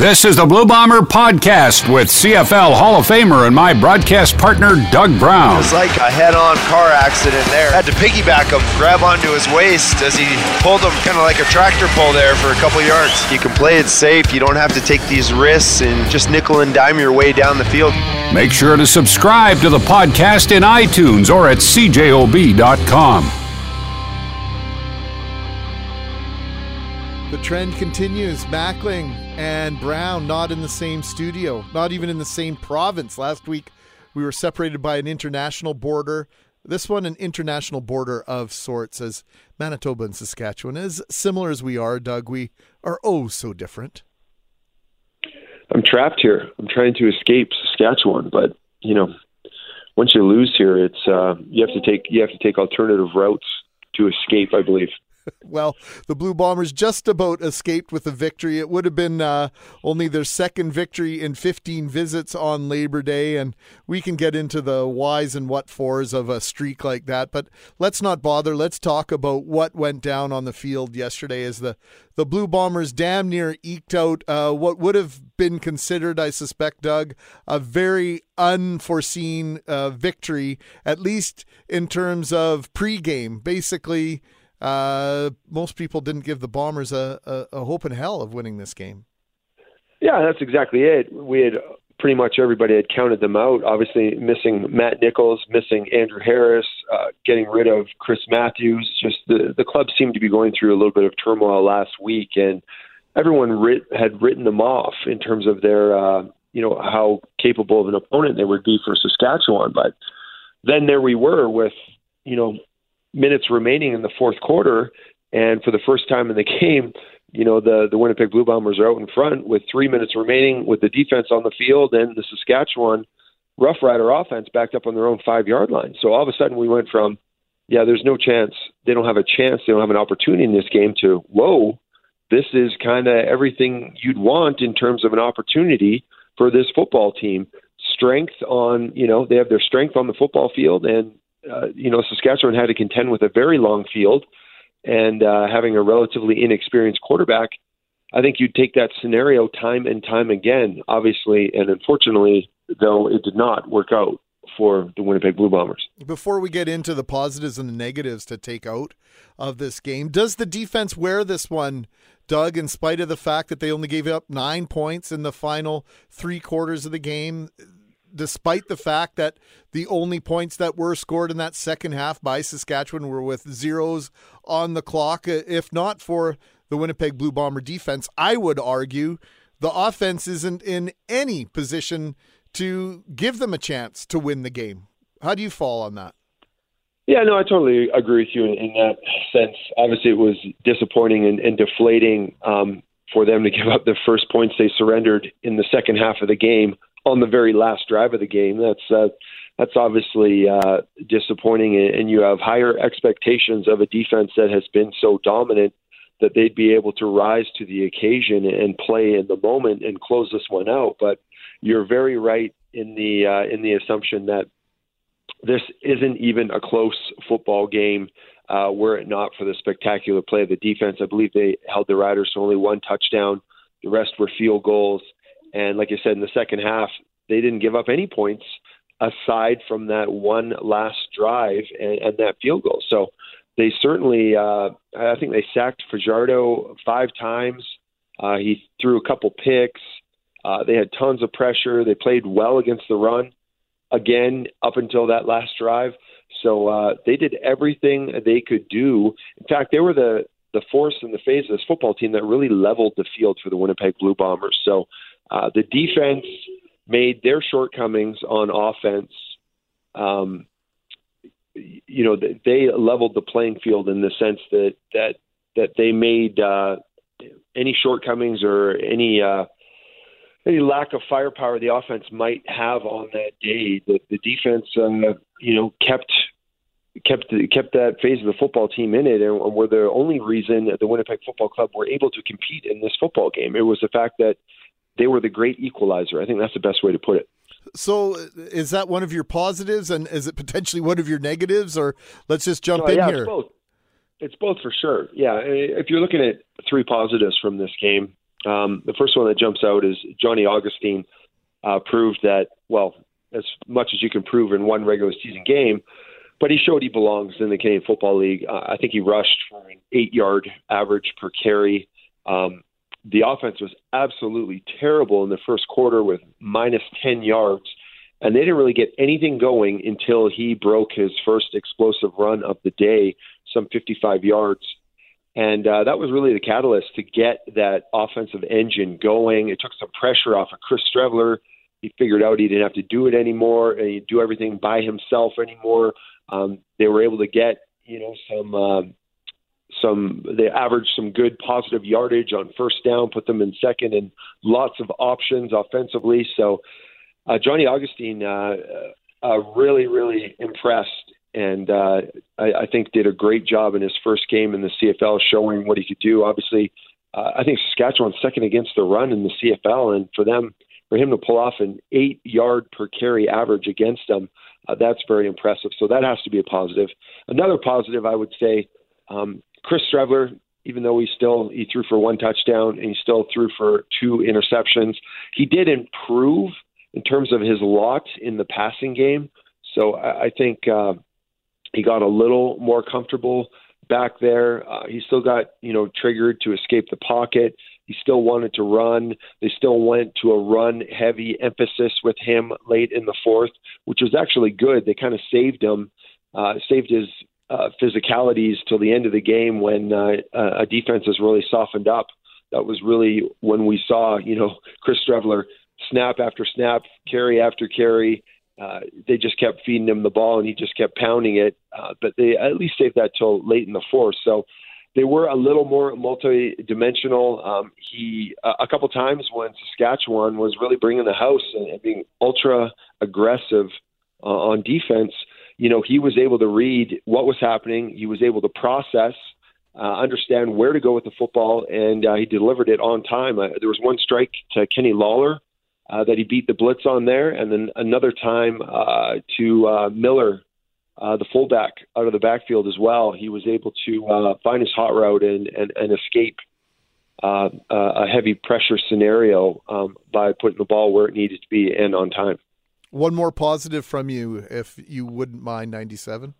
This is the Blue Bomber Podcast with CFL Hall of Famer and my broadcast partner, Doug Brown. It's like a head on car accident there. Had to piggyback him, grab onto his waist as he pulled him kind of like a tractor pull there for a couple yards. You can play it safe. You don't have to take these risks and just nickel and dime your way down the field. Make sure to subscribe to the podcast in iTunes or at cjob.com. The trend continues. Mackling and Brown not in the same studio, not even in the same province. Last week, we were separated by an international border. This one, an international border of sorts, as Manitoba and Saskatchewan. As similar as we are, Doug, we are oh so different. I'm trapped here. I'm trying to escape Saskatchewan, but you know, once you lose here, it's uh, you have to take you have to take alternative routes to escape. I believe. well, the Blue Bombers just about escaped with a victory. It would have been uh, only their second victory in 15 visits on Labor Day, and we can get into the whys and what fors of a streak like that. But let's not bother. Let's talk about what went down on the field yesterday as the, the Blue Bombers damn near eked out uh, what would have been considered, I suspect, Doug, a very unforeseen uh, victory, at least in terms of pregame. Basically, uh, most people didn't give the Bombers a, a, a, hope in hell of winning this game. Yeah, that's exactly it. We had pretty much everybody had counted them out. Obviously, missing Matt Nichols, missing Andrew Harris, uh, getting rid of Chris Matthews. Just the the club seemed to be going through a little bit of turmoil last week, and everyone writ, had written them off in terms of their, uh, you know, how capable of an opponent they would be for Saskatchewan. But then there we were with, you know, minutes remaining in the fourth quarter, and for the first time in the game, you know the the Winnipeg Blue Bombers are out in front with three minutes remaining with the defense on the field and the Saskatchewan Rough Rider offense backed up on their own five yard line. So all of a sudden we went from yeah, there's no chance. They don't have a chance. They don't have an opportunity in this game to whoa, this is kind of everything you'd want in terms of an opportunity for this football team. Strength on, you know, they have their strength on the football field and uh, you know, Saskatchewan had to contend with a very long field and uh, having a relatively inexperienced quarterback. I think you'd take that scenario time and time again, obviously, and unfortunately, though, it did not work out for the Winnipeg Blue Bombers. Before we get into the positives and the negatives to take out of this game, does the defense wear this one, Doug, in spite of the fact that they only gave up nine points in the final three quarters of the game? Despite the fact that the only points that were scored in that second half by Saskatchewan were with zeros on the clock. Uh, if not for the Winnipeg Blue Bomber defense, I would argue the offense isn't in any position to give them a chance to win the game. How do you fall on that? Yeah, no, I totally agree with you in, in that sense. Obviously, it was disappointing and, and deflating um, for them to give up the first points they surrendered in the second half of the game on the very last drive of the game. That's uh, that's obviously uh, disappointing, and you have higher expectations of a defense that has been so dominant that they'd be able to rise to the occasion and play in the moment and close this one out. But you're very right in the uh, in the assumption that this isn't even a close football game. Uh, were it not for the spectacular play of the defense, I believe they held the Riders to only one touchdown. The rest were field goals. And like I said, in the second half, they didn't give up any points aside from that one last drive and, and that field goal. So they certainly, uh, I think they sacked Fajardo five times. Uh, he threw a couple picks. Uh, they had tons of pressure. They played well against the run again up until that last drive. So uh, they did everything they could do. In fact, they were the the force in the phase of this football team that really leveled the field for the Winnipeg Blue Bombers. So uh, the defense made their shortcomings on offense. Um, you know, they leveled the playing field in the sense that that that they made uh, any shortcomings or any uh, any lack of firepower the offense might have on that day. The, the defense, uh, you know, kept kept kept that phase of the football team in it, and were the only reason the Winnipeg Football Club were able to compete in this football game. It was the fact that they were the great equalizer. I think that's the best way to put it. So, is that one of your positives, and is it potentially one of your negatives, or let's just jump in yeah, here? It's both. It's both for sure. Yeah, if you're looking at three positives from this game, Um, the first one that jumps out is Johnny Augustine uh, proved that, well, as much as you can prove in one regular season game, but he showed he belongs in the Canadian Football League. Uh, I think he rushed for an eight yard average per carry. Um, the offense was absolutely terrible in the first quarter with minus 10 yards, and they didn't really get anything going until he broke his first explosive run of the day, some 55 yards. And uh, that was really the catalyst to get that offensive engine going. It took some pressure off of Chris Streveler. He figured out he didn't have to do it anymore and he'd do everything by himself anymore. Um, they were able to get, you know, some uh, some they averaged some good positive yardage on first down, put them in second, and lots of options offensively. So uh, Johnny Augustine uh, uh, really, really impressed, and uh, I, I think did a great job in his first game in the CFL, showing what he could do. Obviously, uh, I think Saskatchewan's second against the run in the CFL, and for them, for him to pull off an eight-yard per carry average against them, uh, that's very impressive. So that has to be a positive. Another positive, I would say. Um, Chris Streveler, even though he still he threw for one touchdown and he still threw for two interceptions, he did improve in terms of his lot in the passing game. So I, I think uh, he got a little more comfortable back there. Uh, he still got you know triggered to escape the pocket. He still wanted to run. They still went to a run heavy emphasis with him late in the fourth, which was actually good. They kind of saved him, uh, saved his uh, physicalities till the end of the game when uh, a defense has really softened up. That was really when we saw, you know, Chris Streveler snap after snap, carry after carry. Uh, they just kept feeding him the ball, and he just kept pounding it. Uh, but they at least saved that till late in the fourth. So they were a little more multi-dimensional. Um, he uh, a couple times when Saskatchewan was really bringing the house and, and being ultra aggressive uh, on defense you know, he was able to read what was happening. He was able to process, uh, understand where to go with the football, and uh, he delivered it on time. Uh, there was one strike to Kenny Lawler uh, that he beat the blitz on there, and then another time uh, to uh, Miller, uh, the fullback, out of the backfield as well. He was able to uh, find his hot route and, and, and escape uh, uh, a heavy pressure scenario um, by putting the ball where it needed to be and on time. One more positive from you, if you wouldn't mind, 97.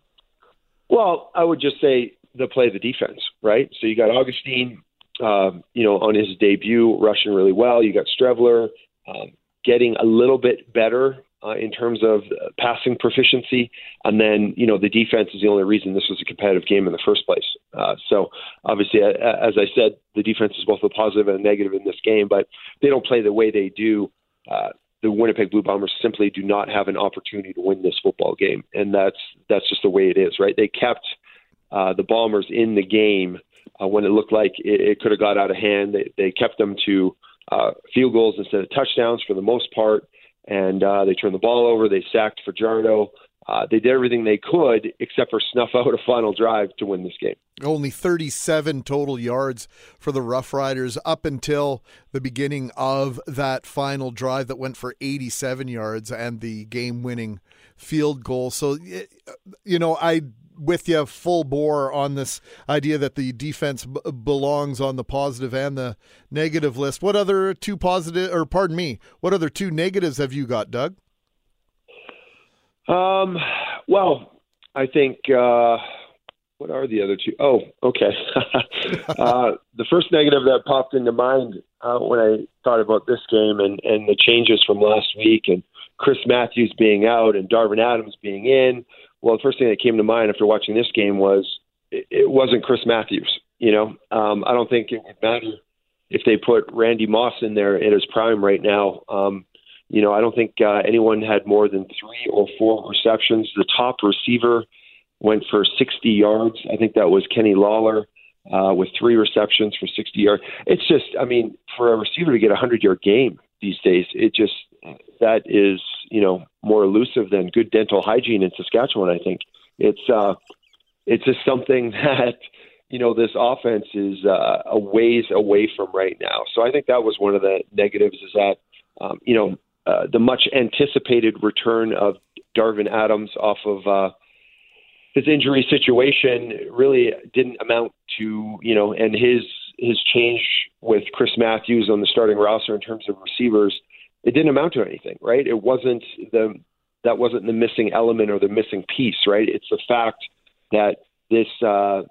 Well, I would just say the play the defense, right? So you got Augustine, um, you know, on his debut, rushing really well. You got Streveler um, getting a little bit better uh, in terms of passing proficiency, and then you know the defense is the only reason this was a competitive game in the first place. Uh, so obviously, as I said, the defense is both a positive and a negative in this game, but they don't play the way they do. Uh, the Winnipeg Blue Bombers simply do not have an opportunity to win this football game, and that's that's just the way it is, right? They kept uh, the Bombers in the game uh, when it looked like it, it could have got out of hand. They, they kept them to uh, field goals instead of touchdowns for the most part, and uh, they turned the ball over. They sacked Fajardo. Uh, they did everything they could except for snuff out a final drive to win this game. Only 37 total yards for the Rough Riders up until the beginning of that final drive that went for 87 yards and the game winning field goal. So, you know, I with you full bore on this idea that the defense b- belongs on the positive and the negative list. What other two positive, or pardon me, what other two negatives have you got, Doug? Um, well, I think uh, what are the other two? Oh, okay. uh, the first negative that popped into mind uh, when I thought about this game and and the changes from last week and Chris Matthews being out and Darvin Adams being in. Well, the first thing that came to mind after watching this game was it, it wasn't Chris Matthews. You know, um, I don't think it would matter if they put Randy Moss in there at his prime right now. Um, you know, I don't think uh, anyone had more than three or four receptions. The top receiver went for 60 yards. I think that was Kenny Lawler uh, with three receptions for 60 yards. It's just, I mean, for a receiver to get a 100 yard game these days, it just, that is, you know, more elusive than good dental hygiene in Saskatchewan, I think. It's, uh, it's just something that, you know, this offense is uh, a ways away from right now. So I think that was one of the negatives is that, um, you know, uh, the much anticipated return of Darvin Adams off of uh, his injury situation really didn't amount to, you know, and his his change with Chris Matthews on the starting roster in terms of receivers, it didn't amount to anything, right? It wasn't the that wasn't the missing element or the missing piece, right? It's the fact that this uh,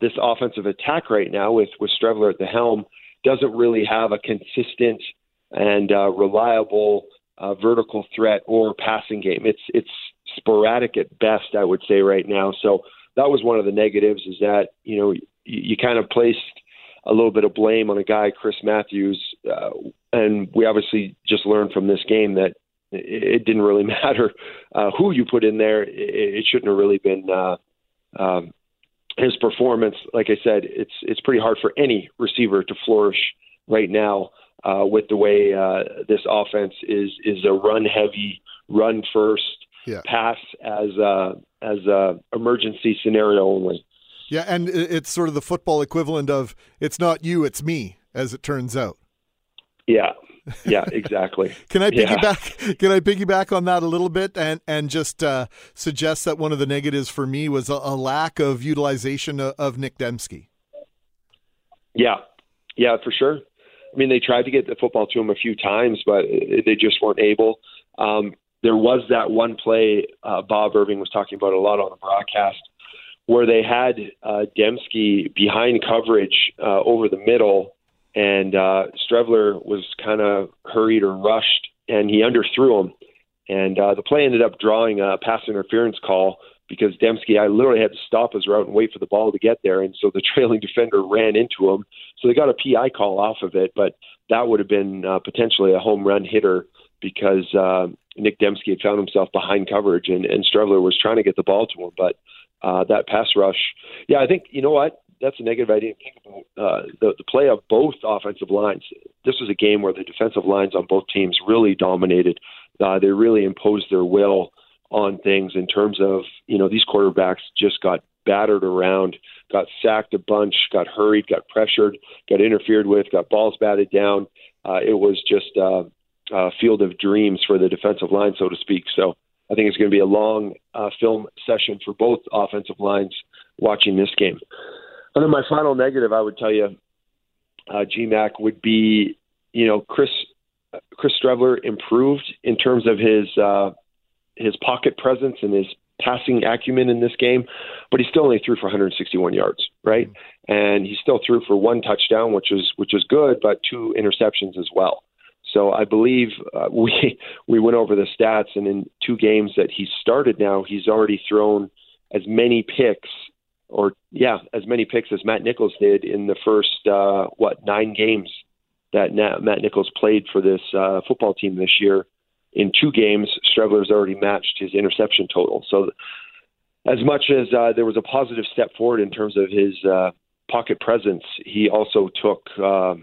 this offensive attack right now with with Streveler at the helm doesn't really have a consistent and uh, reliable uh, vertical threat or passing game. It's it's sporadic at best, I would say right now. So that was one of the negatives is that you know you, you kind of placed a little bit of blame on a guy, Chris Matthews, uh, and we obviously just learned from this game that it, it didn't really matter uh, who you put in there. It, it shouldn't have really been. Uh, um, his performance, like I said, it's it's pretty hard for any receiver to flourish right now uh, with the way uh, this offense is is a run heavy, run first, yeah. pass as a, as a emergency scenario only. Yeah, and it's sort of the football equivalent of it's not you, it's me, as it turns out. Yeah, yeah, exactly. can I piggyback? Yeah. Can I piggyback on that a little bit and and just uh, suggest that one of the negatives for me was a, a lack of utilization of, of, Nick Demski. Yeah, yeah, for sure. I mean, they tried to get the football to him a few times, but they just weren't able. Um, there was that one play uh, Bob Irving was talking about a lot on the broadcast where they had uh, Demski behind coverage uh, over the middle and uh, Streveler was kind of hurried or rushed, and he underthrew him. And uh, the play ended up drawing a pass interference call because Demski, I literally had to stop his route and wait for the ball to get there, and so the trailing defender ran into him. So they got a PI call off of it, but that would have been uh, potentially a home run hitter because uh, Nick Demski had found himself behind coverage, and, and Streveler was trying to get the ball to him, but uh, that pass rush. Yeah, I think you know what that's a negative I didn't think about. Uh, the, the play of both offensive lines. This was a game where the defensive lines on both teams really dominated. Uh, they really imposed their will on things in terms of you know these quarterbacks just got battered around, got sacked a bunch, got hurried, got pressured, got interfered with, got balls batted down. Uh, it was just uh, a field of dreams for the defensive line, so to speak. So I think it's going to be a long uh, film session for both offensive lines watching this game. And then my final negative, I would tell you, uh, GMAC would be, you know, Chris Chris Streveler improved in terms of his uh, his pocket presence and his passing acumen in this game, but he still only threw for 161 yards, right? Mm-hmm. And he still threw for one touchdown, which was which was good, but two interceptions as well. So I believe uh, we we went over the stats, and in two games that he started now, he's already thrown as many picks or yeah, as many picks as Matt Nichols did in the first uh, what nine games that Matt Nichols played for this uh, football team this year. In two games, Streveler's already matched his interception total. So, as much as uh, there was a positive step forward in terms of his uh, pocket presence, he also took, uh,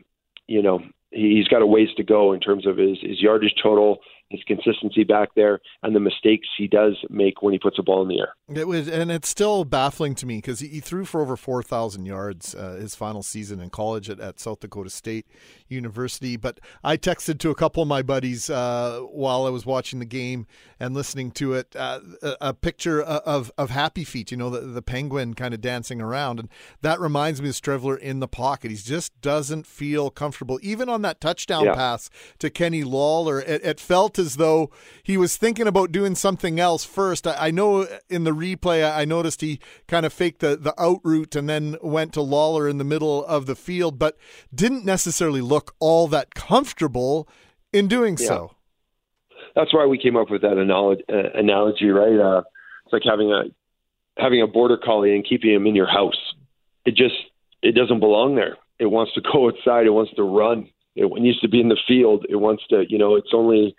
you know, he's got a ways to go in terms of his, his yardage total his consistency back there, and the mistakes he does make when he puts a ball in the air. It was, and it's still baffling to me because he, threw for over four thousand yards uh, his final season in college at, at, South Dakota State University. But I texted to a couple of my buddies uh, while I was watching the game and listening to it uh, a, a, picture of of Happy Feet, you know, the, the penguin kind of dancing around, and that reminds me of Streveler in the pocket. He just doesn't feel comfortable, even on that touchdown yeah. pass to Kenny Lawler. It, it felt as though he was thinking about doing something else first. I, I know in the replay, I, I noticed he kind of faked the, the out route and then went to Lawler in the middle of the field, but didn't necessarily look all that comfortable in doing yeah. so. That's why we came up with that analogy, uh, analogy right? Uh, it's like having a having a border collie and keeping him in your house. It just it doesn't belong there. It wants to go outside. It wants to run. It needs to be in the field. It wants to, you know, it's only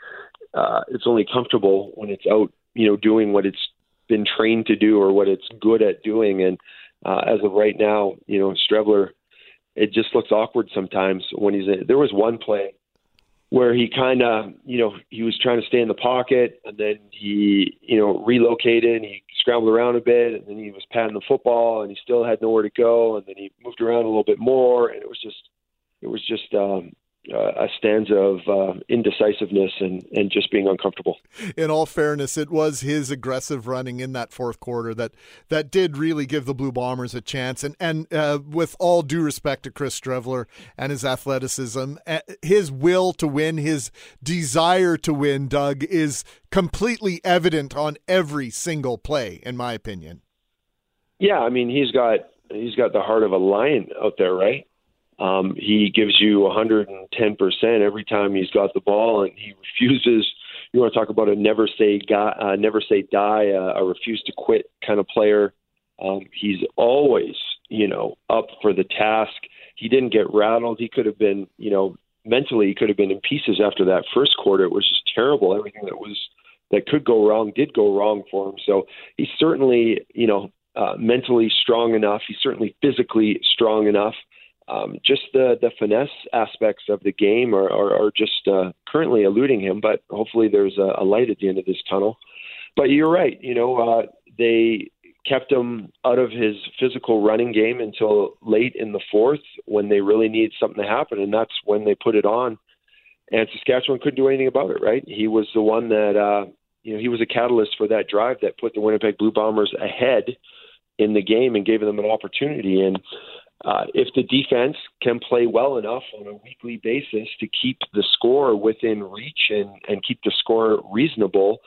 uh, it's only comfortable when it's out, you know, doing what it's been trained to do or what it's good at doing. And uh, as of right now, you know, Streveler, it just looks awkward sometimes when he's in. There was one play where he kind of, you know, he was trying to stay in the pocket and then he, you know, relocated and he scrambled around a bit and then he was patting the football and he still had nowhere to go and then he moved around a little bit more and it was just, it was just, um, uh, a stanza of uh, indecisiveness and, and just being uncomfortable. In all fairness, it was his aggressive running in that fourth quarter that that did really give the Blue Bombers a chance. And and uh, with all due respect to Chris Streveler and his athleticism, uh, his will to win, his desire to win, Doug, is completely evident on every single play, in my opinion. Yeah, I mean he's got he's got the heart of a lion out there, right? Um, he gives you 110% every time he's got the ball, and he refuses. You want to talk about a never say guy, uh, never say die, uh, a refuse to quit kind of player. Um, he's always, you know, up for the task. He didn't get rattled. He could have been, you know, mentally he could have been in pieces after that first quarter. It was just terrible. Everything that was that could go wrong did go wrong for him. So he's certainly, you know, uh, mentally strong enough. He's certainly physically strong enough um, just the the finesse aspects of the game are are, are just uh, currently eluding him. But hopefully, there's a, a, light at the end of this tunnel. But you're right. You know, uh, they kept him out of his physical running game until late in the fourth when they really need something to happen, and that's when they put it on. And Saskatchewan couldn't do anything about it. Right? He was the one that uh, you know he was a catalyst for that drive that put the Winnipeg Blue Bombers ahead in the game and gave them an opportunity. And uh, if the defense can play well enough on a weekly basis to keep the score within reach and, and keep the score reasonable,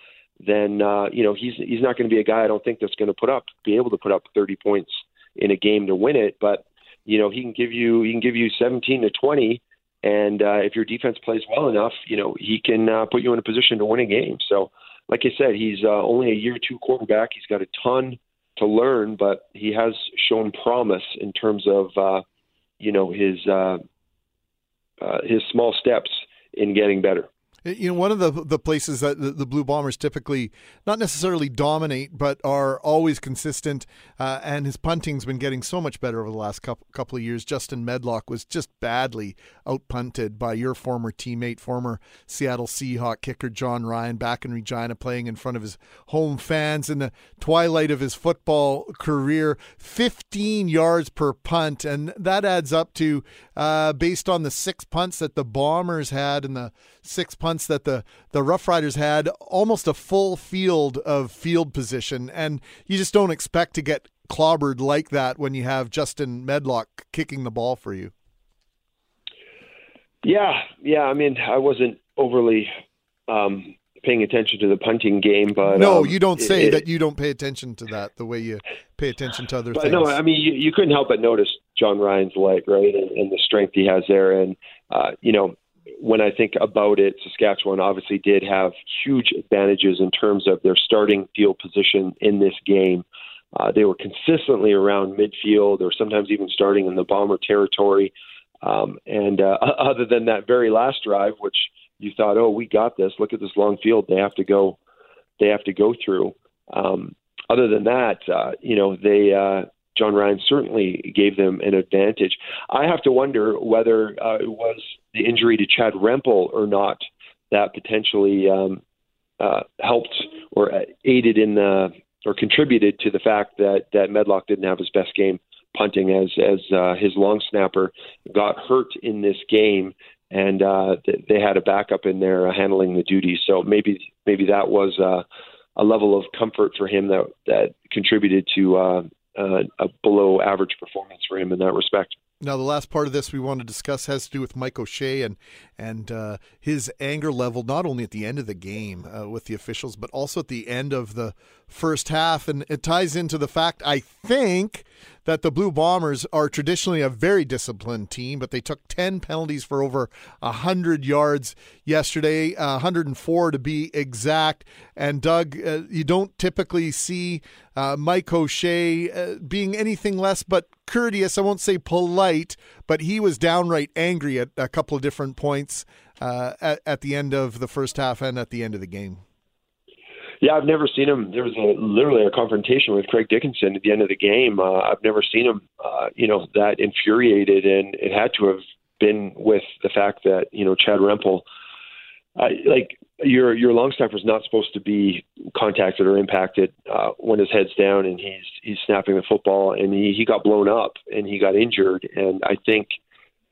then uh, you know he's he's not going to be a guy I don't think that's going to put up be able to put up 30 points in a game to win it. But you know he can give you he can give you 17 to 20, and uh, if your defense plays well enough, you know he can uh, put you in a position to win a game. So, like I said, he's uh, only a year two quarterback. He's got a ton to learn, but he has shown promise in terms of uh, you know his uh, uh, his small steps in getting better. You know, one of the the places that the, the, Blue Bombers typically not necessarily dominate, but are always consistent, uh, and his punting's been getting so much better over the last couple, couple of years. Justin Medlock was just badly outpunted by your former teammate, former Seattle Seahawk kicker Jon Ryan, back in Regina, playing in front of his home fans in the twilight of his football career. 15 yards per punt, and that adds up to, uh, based on the six punts that the Bombers had in the six punts that the the Rough Riders had almost a full field of field position, and you just don't expect to get clobbered like that when you have Justin Medlock kicking the ball for you. Yeah, yeah. I mean, I wasn't overly um, paying attention to the punting game, but no, um, you don't say it, that you don't pay attention to that the way you pay attention to other but things. No, I mean you, you couldn't help but notice Jon Ryan's leg, right, and, and the strength he has there, and uh, you know when I think about it, Saskatchewan obviously did have huge advantages in terms of their starting field position in this game. Uh, they were consistently around midfield or sometimes even starting in the bomber territory. Um, and uh, other than that very last drive, which you thought, oh, we got this. Look at this long field they have to go, they have to go through. Um, other than that, uh, you know, they uh, Jon Ryan certainly gave them an advantage. I have to wonder whether uh, it was the injury to Chad Rempel or not that potentially um, uh, helped or aided in the or contributed to the fact that that Medlock didn't have his best game punting as as uh, his long snapper got hurt in this game and uh, they had a backup in there uh, handling the duties. So maybe maybe that was uh, a level of comfort for him that that contributed to uh, a below average performance for him in that respect. Now, the last part of this we want to discuss has to do with Mike O'Shea and and uh, his anger level, not only at the end of the game uh, with the officials, but also at the end of the first half. And it ties into the fact, I think, that the Blue Bombers are traditionally a very disciplined team, but they took 10 penalties for over 100 yards yesterday, uh, 104 to be exact. And Doug, uh, you don't typically see uh, Mike O'Shea uh, being anything less but courteous. I won't say polite, but he was downright angry at a couple of different points uh, at, at the end of the first half and at the end of the game. Yeah, I've never seen him. There was a, literally a confrontation with Craig Dickenson at the end of the game. Uh, I've never seen him, uh, you know, that infuriated, and it had to have been with the fact that you know Chad Rempel, uh, like your your long snapper is not supposed to be contacted or impacted uh, when his head's down and he's he's snapping the football, and he he got blown up and he got injured, and I think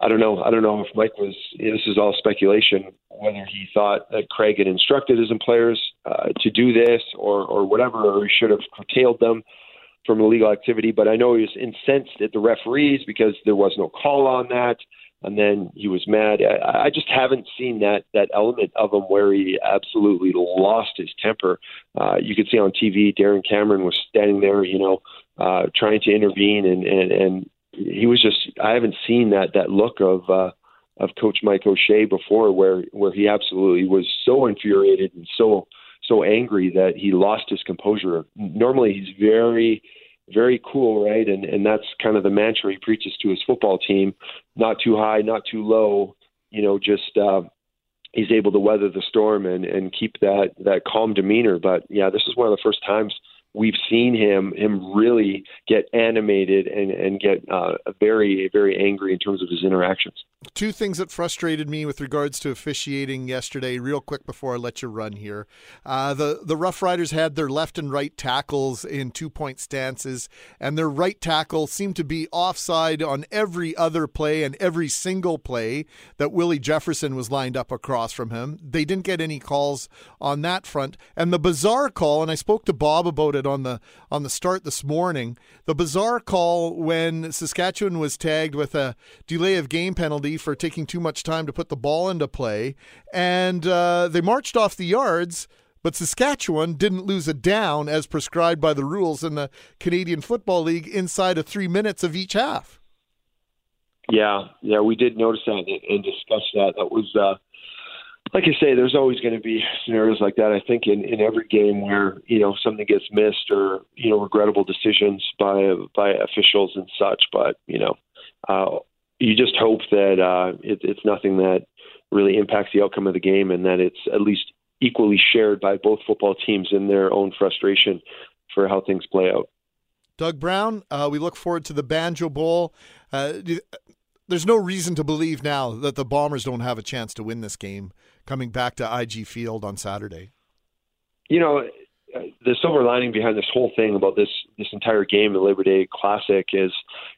I don't know. I don't know if Mike was. This is all speculation. Whether he thought that Craig had instructed his players uh, to do this, or or whatever, or he should have curtailed them from illegal activity. But I know he was incensed at the referees because there was no call on that, and then he was mad. I, I just haven't seen that that element of him where he absolutely lost his temper. Uh, you could see on TV, Darren Cameron was standing there, you know, uh, trying to intervene, and and and he was just I haven't seen that that look of uh, of Coach Mike O'Shea before, where where he absolutely was so infuriated and so so angry that he lost his composure. Normally, he's very very cool, right? And and that's kind of the mantra he preaches to his football team: not too high, not too low. You know, just uh, he's able to weather the storm and and keep that that calm demeanor. But yeah, this is one of the first times we've seen him him really get animated and and get uh, very very angry in terms of his interactions. Two things that frustrated me with regards to officiating yesterday, real quick before I let you run here. Uh, the the Rough Riders had their left and right tackles in two point stances, and their right tackle seemed to be offside on every other play and every single play that Willie Jefferson was lined up across from him. They didn't get any calls on that front, and the bizarre call. And I spoke to Bob about it on the on the start this morning. The bizarre call when Saskatchewan was tagged with a delay of game penalty for taking too much time to put the ball into play, and uh, they marched off the yards. But Saskatchewan didn't lose a down as prescribed by the rules in the Canadian Football League inside of three minutes of each half. Yeah, yeah, we did notice that and discuss that. That was uh, like I say, there's always going to be scenarios like that. I think in, in every game where you know something gets missed or you know regrettable decisions by by officials and such. But you know, uh, you just hope that uh, it, it's nothing that really impacts the outcome of the game, and that it's at least equally shared by both football teams in their own frustration for how things play out. Doug Brown, uh, we look forward to the Banjo Bowl. Uh, there's no reason to believe now that the Bombers don't have a chance to win this game coming back to IG Field on Saturday? You know, the silver lining behind this whole thing about this this entire game, the Labor Day Classic, is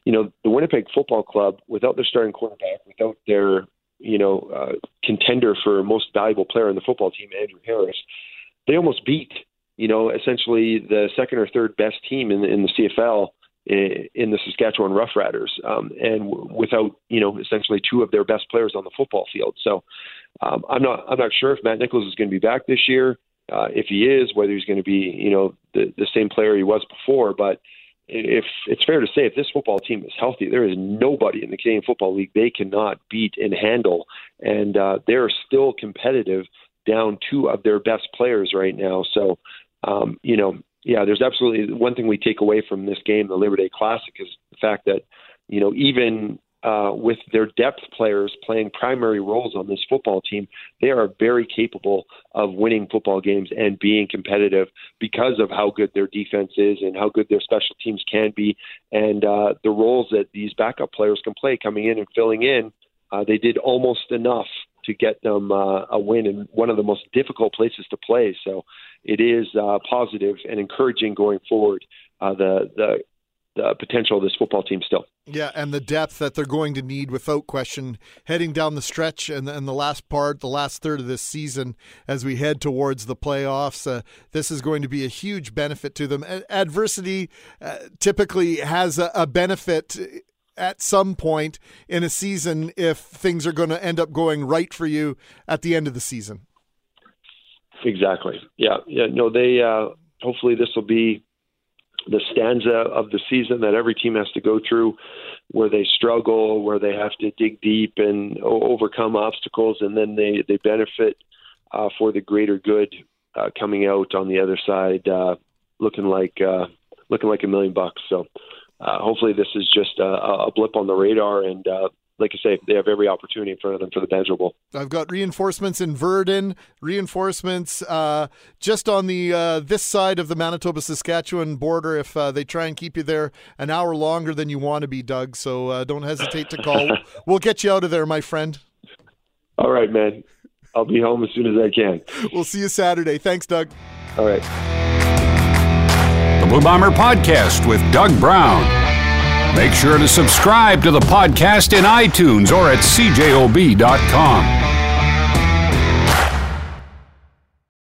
you know the Winnipeg Football Club, without their starting quarterback, without their you know uh, contender for most valuable player in the football team, Andrew Harris, they almost beat you know essentially the second or third best team in the, in the CFL in the Saskatchewan Roughriders, um, and without you know essentially two of their best players on the football field. So um, I'm not I'm not sure if Matt Nichols is going to be back this year. Uh, if he is, whether he's going to be you know the the same player he was before, but if it's fair to say, if this football team is healthy, there is nobody in the Canadian Football League they cannot beat and handle, and uh, they're still competitive down two of their best players right now. So, um, you know, yeah, there's absolutely one thing we take away from this game, the Labor Day Classic, is the fact that you know even uh, with their depth players playing primary roles on this football team, they are very capable of winning football games and being competitive because of how good their defense is and how good their special teams can be, and uh, the roles that these backup players can play coming in and filling in. Uh, they did almost enough to get them uh, a win in one of the most difficult places to play. So it is uh, positive and encouraging going forward. Uh, the the the potential of this football team still. Yeah, and the depth that they're going to need without question heading down the stretch and, and the last part, the last third of this season as we head towards the playoffs. Uh, this is going to be a huge benefit to them. Adversity uh, typically has a, a benefit at some point in a season if things are going to end up going right for you at the end of the season. Exactly. Yeah. Yeah. No, they, uh, hopefully this will be the stanza of the season that every team has to go through where they struggle, where they have to dig deep and overcome obstacles, and then they, they benefit uh, for the greater good uh, coming out on the other side, uh, looking like, uh, looking like a million bucks. So, uh, hopefully this is just a, a blip on the radar and uh, like I say, they have every opportunity in front of them for the Banjo Bowl. I've got reinforcements in Virden, reinforcements uh, just on the uh, this side of the Manitoba Saskatchewan border. If uh, they try and keep you there an hour longer than you want to be, Doug, so uh, don't hesitate to call. we'll get you out of there, my friend. All right, man. I'll be home as soon as I can. We'll see you Saturday. Thanks, Doug. All right. The Blue Bomber Podcast with Doug Brown. Make sure to subscribe to the podcast in iTunes or at cjob.com.